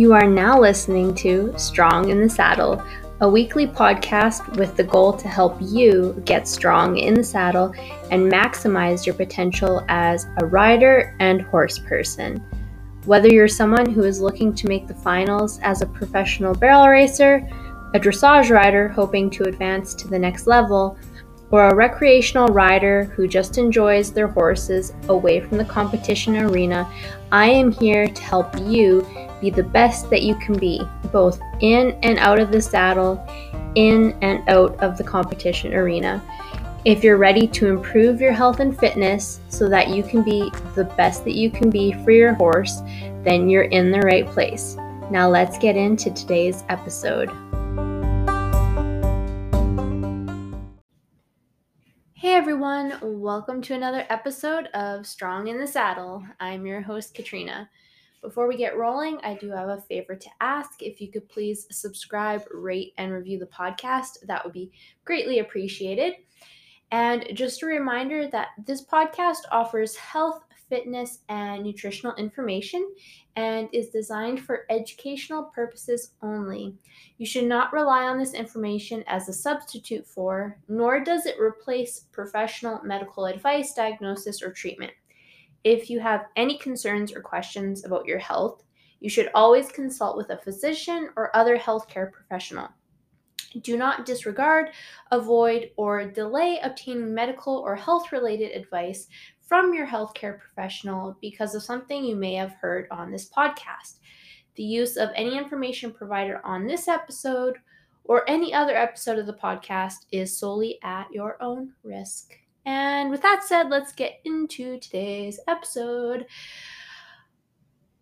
You are now listening to Strong in the Saddle, a weekly podcast with the goal to help you get strong in the saddle and maximize your potential as a rider and horse person. Whether you're someone who is looking to make the finals as a professional barrel racer, a dressage rider hoping to advance to the next level, or a recreational rider who just enjoys their horses away from the competition arena, I am here to help you be the best that you can be, both in and out of the saddle, in and out of the competition arena. If you're ready to improve your health and fitness so that you can be the best that you can be for your horse, then you're in the right place. Now let's get into today's episode. Hey everyone, welcome to another episode of Strong in the Saddle. I'm your host, Katrina. Before we get rolling, I do have a favor to ask. If you could please subscribe, rate, and review the podcast, that would be greatly appreciated. And just a reminder that this podcast offers health, fitness, and nutritional information and is designed for educational purposes only. You should not rely on this information as a substitute for, nor does it replace professional medical advice, diagnosis, or treatment. If you have any concerns or questions about your health, you should always consult with a physician or other healthcare professional. Do not disregard, avoid, or delay obtaining medical or health related advice from your healthcare professional because of something you may have heard on this podcast. The use of any information provided on this episode or any other episode of the podcast is solely at your own risk. And with that said, let's get into today's episode.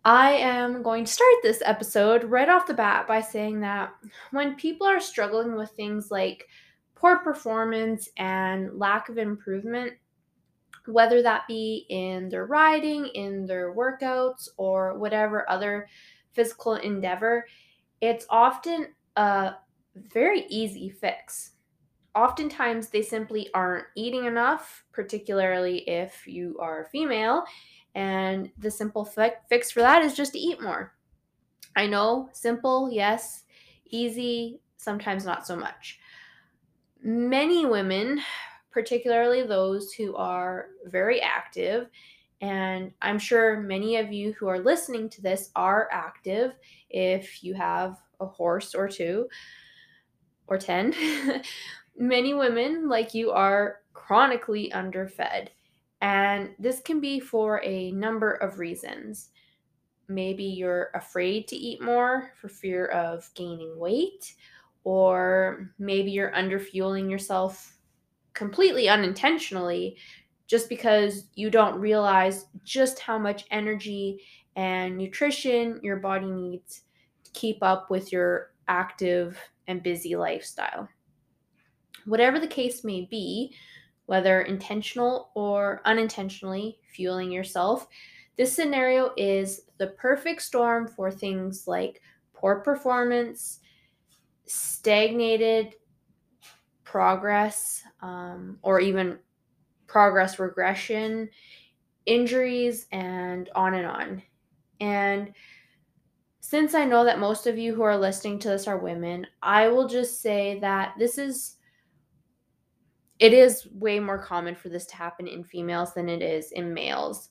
I am going to start this episode right off the bat by saying that when people are struggling with things like poor performance and lack of improvement, whether that be in their riding, in their workouts, or whatever other physical endeavor, it's often a very easy fix oftentimes they simply aren't eating enough, particularly if you are female. And the simple fi- fix for that is just to eat more. I know, simple, yes, easy, sometimes not so much. Many women, particularly those who are very active, and I'm sure many of you who are listening to this are active if you have a horse or two or 10. Many women, like you, are chronically underfed, and this can be for a number of reasons. Maybe you're afraid to eat more for fear of gaining weight, or maybe you're underfueling yourself completely unintentionally just because you don't realize just how much energy and nutrition your body needs to keep up with your active and busy lifestyle. Whatever the case may be, whether intentional or unintentionally fueling yourself, this scenario is the perfect storm for things like poor performance, stagnated progress, um, or even progress regression, injuries, and on and on. And since I know that most of you who are listening to this are women, I will just say that this is it is way more common for this to happen in females than it is in males.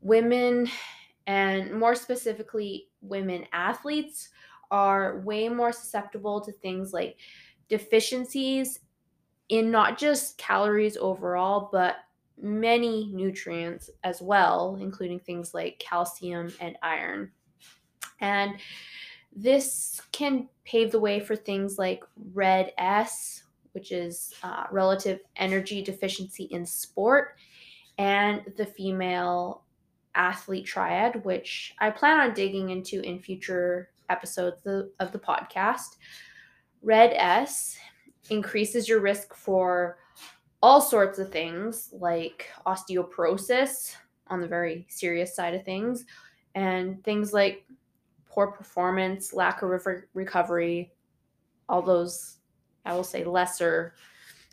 Women, and more specifically, women athletes, are way more susceptible to things like deficiencies in not just calories overall, but many nutrients as well, including things like calcium and iron. And this can pave the way for things like RED-S, which is uh, relative energy deficiency in sport, and the female athlete triad, which I plan on digging into in future episodes of, the podcast. RED-S increases your risk for all sorts of things like osteoporosis on the very serious side of things, and things like poor performance, lack of re- recovery, all those I will say, lesser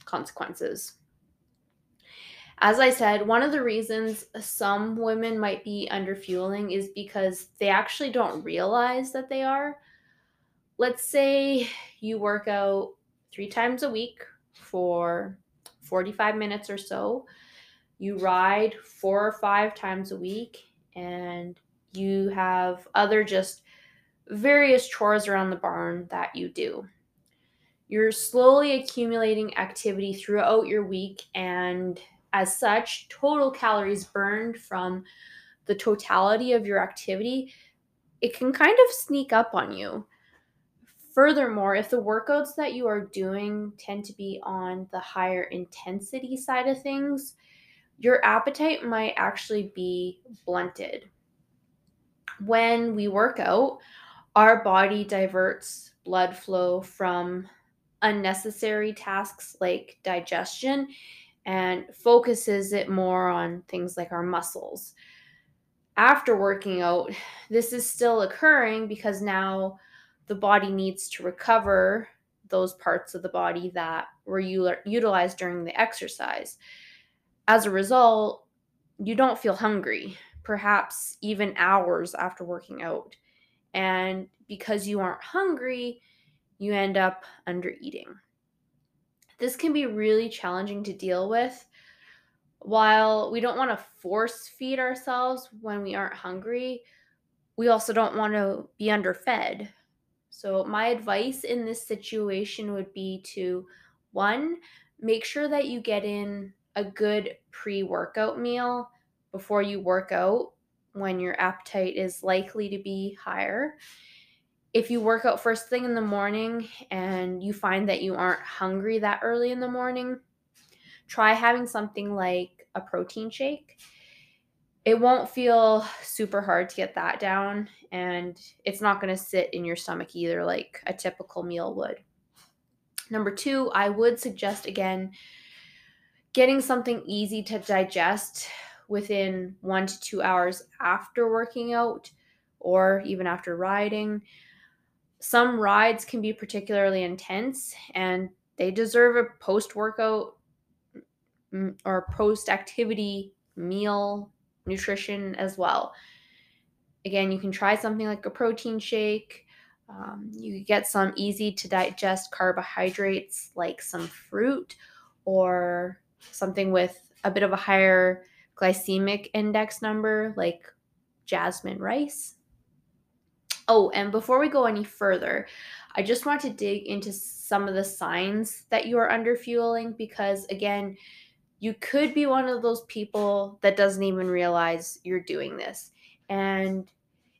consequences. As I said, one of the reasons some women might be underfueling is because they actually don't realize that they are. Let's say you work out three times a week for 45 minutes or so. You ride four or five times a week, and you have other just various chores around the barn that you do. You're slowly accumulating activity throughout your week, and as such, total calories burned from the totality of your activity, it can kind of sneak up on you. Furthermore, if the workouts that you are doing tend to be on the higher intensity side of things, your appetite might actually be blunted. When we work out, our body diverts blood flow from unnecessary tasks like digestion and focuses it more on things like our muscles. After working out, this is still occurring because now the body needs to recover those parts of the body that were utilized during the exercise. As a result, you don't feel hungry, perhaps even hours after working out. And because you aren't hungry, you end up under eating. This can be really challenging to deal with. While we don't want to force feed ourselves when we aren't hungry, we also don't want to be underfed. So, my advice in this situation would be to one, make sure that you get in a good pre workout meal before you work out when your appetite is likely to be higher. If you work out first thing in the morning and you find that you aren't hungry that early in the morning, try having something like a protein shake. It won't feel super hard to get that down and it's not going to sit in your stomach either like a typical meal would. Number two i would suggest again getting something easy to digest within one to two hours after working out or even after riding some rides can be particularly intense and they deserve a post workout or post activity meal nutrition as well. Again, you can try something like a protein shake. Um, you get some easy to digest carbohydrates like some fruit or something with a bit of a higher glycemic index number like jasmine rice. Oh, and before we go any further, I just want to dig into some of the signs that you are under fueling because, again, you could be one of those people that doesn't even realize you're doing this. And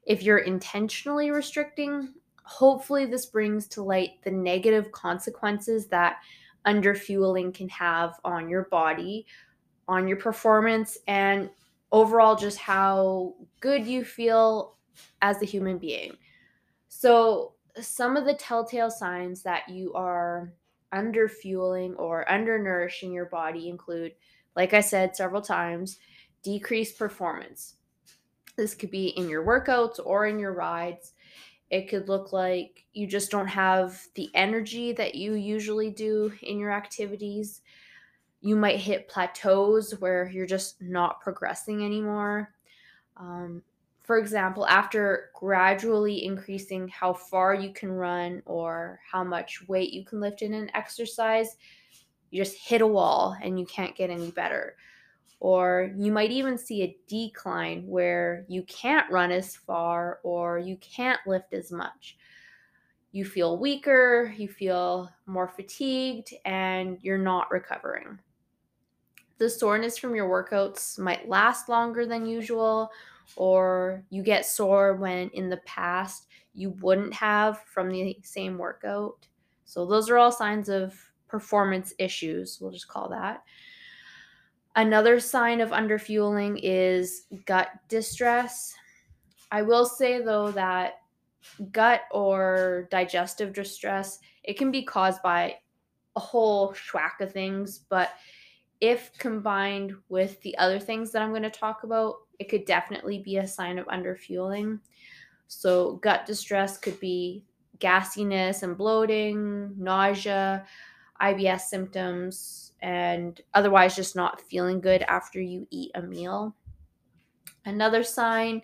if you're intentionally restricting, hopefully this brings to light the negative consequences that underfueling can have on your body, on your performance, and overall just how good you feel as a human being. So, some of the telltale signs that you are under fueling or undernourishing your body include, like I said several times, decreased performance. This could be in your workouts or in your rides. It could look like you just don't have the energy that you usually do in your activities. You might hit plateaus where you're just not progressing anymore. Um, for example, after gradually increasing how far you can run or how much weight you can lift in an exercise, you just hit a wall and you can't get any better. Or you might even see a decline where you can't run as far or you can't lift as much. You feel weaker, you feel more fatigued, and you're not recovering. The soreness from your workouts might last longer than usual or you get sore when in the past you wouldn't have from the same workout. So, those are all signs of performance issues, we'll just call that. Another sign of underfueling is gut distress. I will say though that gut or digestive distress, it can be caused by a whole schwack of things, but if combined with the other things that I'm going to talk about, it could definitely be a sign of underfueling. So, gut distress could be gassiness and bloating, nausea, IBS symptoms, and otherwise just not feeling good after you eat a meal. Another sign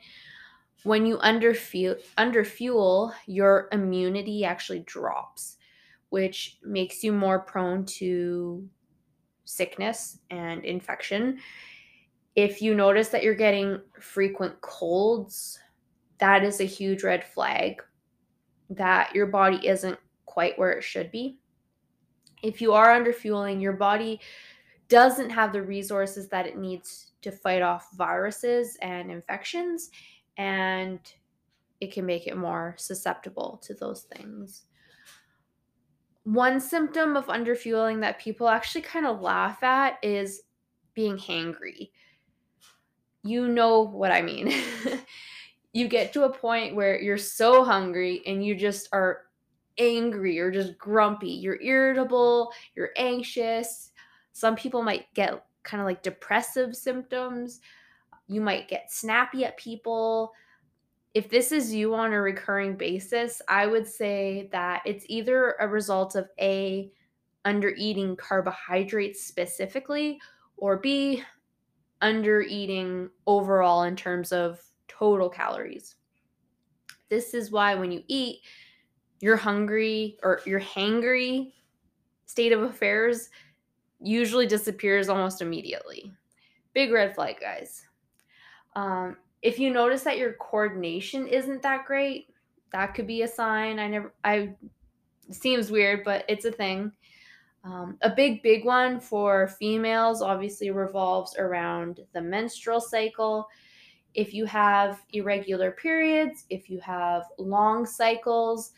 when you underfuel, underfuel, your immunity actually drops, which makes you more prone to sickness and infection. If you notice that you're getting frequent colds, that is a huge red flag that your body isn't quite where it should be. If you are underfueling, your body doesn't have the resources that it needs to fight off viruses and infections and it can make it more susceptible to those things. One symptom of underfueling that people actually kind of laugh at is being hangry. You know what I mean. you get to a point where you're so hungry and you just are angry or just grumpy. You're irritable, you're anxious. Some people might get kind of like depressive symptoms you might get snappy at people. If this is you on a recurring basis, I would say that it's either a result of A, under eating carbohydrates specifically, or B, under eating overall in terms of total calories. This is why when you eat, your hungry or your hangry state of affairs usually disappears almost immediately. Big red flag, guys. Um, if you notice that your coordination isn't that great, that could be a sign. I never, I, seems weird, but it's a thing. Um, a big, big one for females obviously revolves around the menstrual cycle. If you have irregular periods, if you have long cycles,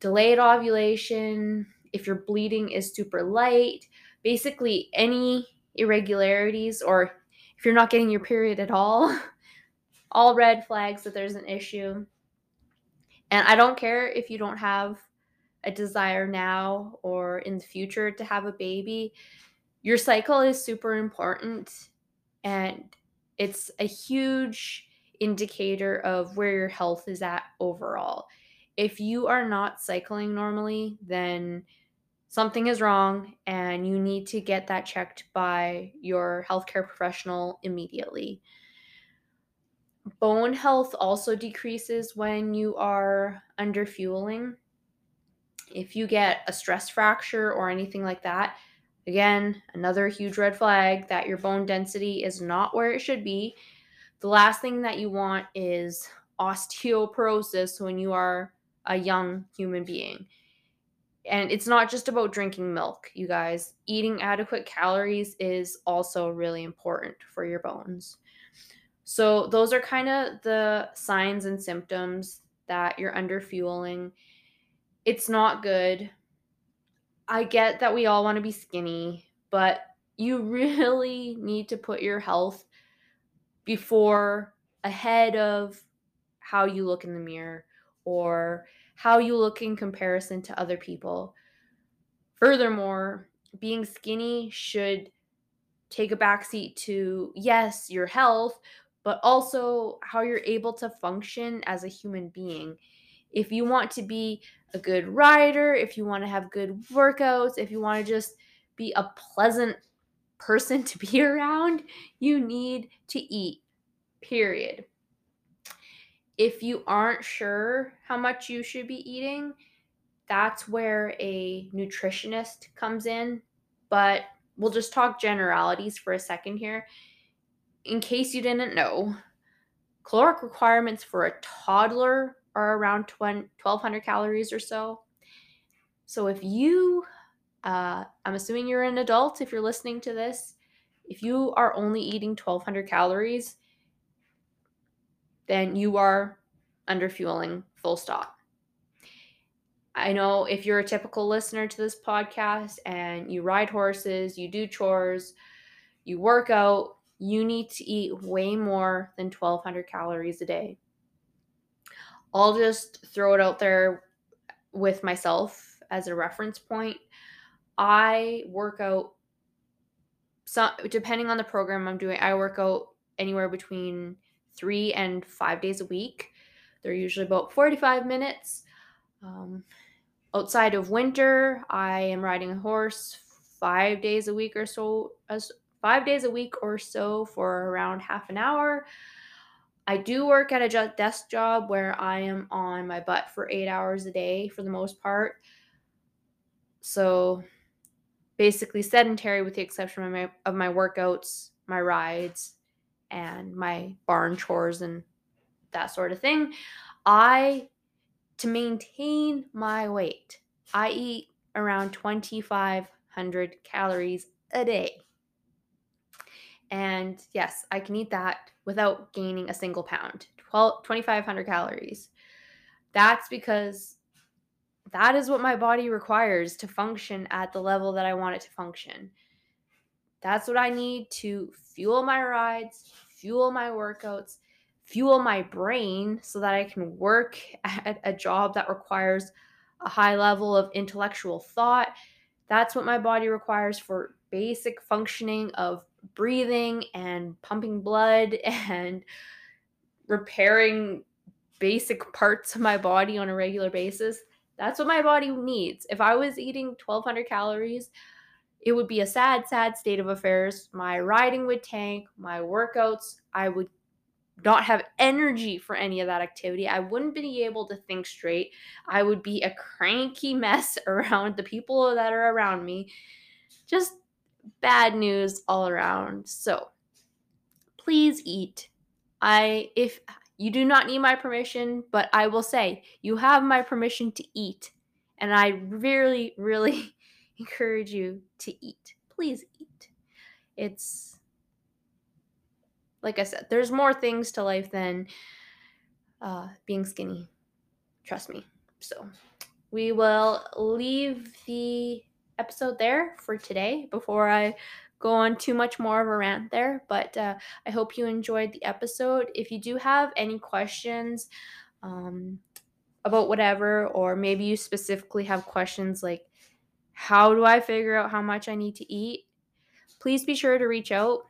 delayed ovulation, if your bleeding is super light, basically any irregularities or if you're not getting your period at all, all red flags that there's an issue. And I don't care if you don't have a desire now or in the future to have a baby. Your cycle is super important and it's a huge indicator of where your health is at overall. If you are not cycling normally, then something is wrong and you need to get that checked by your healthcare professional immediately. Bone health also decreases when you are under fueling. If you get a stress fracture or anything like that, again, another huge red flag that your bone density is not where it should be. The last thing that you want is osteoporosis when you are a young human being and it's not just about drinking milk, you guys. Eating adequate calories is also really important for your bones. So, those are kind of the signs and symptoms that you're under fueling. It's not good. I get that we all want to be skinny, but you really need to put your health before ahead of how you look in the mirror or how you look in comparison to other people. Furthermore, being skinny should take a backseat to, yes, your health, but also how you're able to function as a human being. If you want to be a good rider, if you want to have good workouts, if you want to just be a pleasant person to be around, you need to eat, period if you aren't sure how much you should be eating, that's where a nutritionist comes in. But we'll just talk generalities for a second here. In case you didn't know, caloric requirements for a toddler are around 1200 calories or so. So if you, uh, I'm assuming you're an adult if you're listening to this, if you are only eating 1200 calories, then you are underfueling, full stop. I know if you're a typical listener to this podcast and you ride horses, you do chores, you work out, you need to eat way more than 1200 calories a day. I'll just throw it out there with myself as a reference point. I work out some depending on the program I'm doing, I work out anywhere between three and five days a week. They're usually about 45 minutes. Um, outside of winter, I am riding a horse five days a week or so, as five days a week or so for around half an hour. I do work at a desk job where I am on my butt for eight hours a day for the most part. So basically sedentary with the exception of my, of my workouts, my rides, and my barn chores and that sort of thing. I, to maintain my weight, I eat around 2,500 calories a day. And yes, I can eat that without gaining a single pound 12, 2,500 calories. That's because that is what my body requires to function at the level that I want it to function. That's what I need to fuel my rides, fuel my workouts, fuel my brain so that I can work at a job that requires a high level of intellectual thought. That's what my body requires for basic functioning of breathing and pumping blood and repairing basic parts of my body on a regular basis. That's what my body needs. If I was eating 1200 calories, it would be a sad, sad state of affairs. My riding would tank, my workouts, I would not have energy for any of that activity. I wouldn't be able to think straight. I would be a cranky mess around the people that are around me. Just bad news all around. So, please eat. I if you do not need my permission, but I will say you have my permission to eat. And I really, really encourage you to eat. Please eat. It's, like I said, there's more things to life than uh, being skinny. Trust me. So we will leave the episode there for today before I go on too much more of a rant there, but uh, I hope you enjoyed the episode. If you do have any questions um, about whatever, or maybe you specifically have questions like, how do I figure out how much I need to eat? Please be sure to reach out.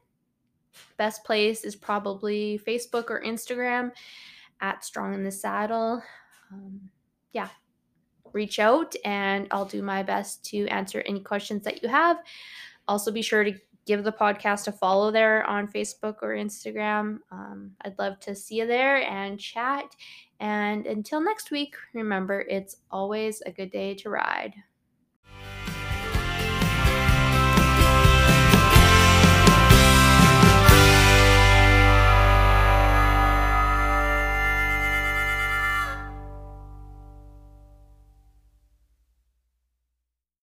Best place is probably Facebook or Instagram at Strong in the Saddle. Um, yeah, reach out and I'll do my best to answer any questions that you have. Also, be sure to give the podcast a follow there on Facebook or Instagram. Um, I'd love to see you there and chat. And until next week, remember it's always a good day to ride.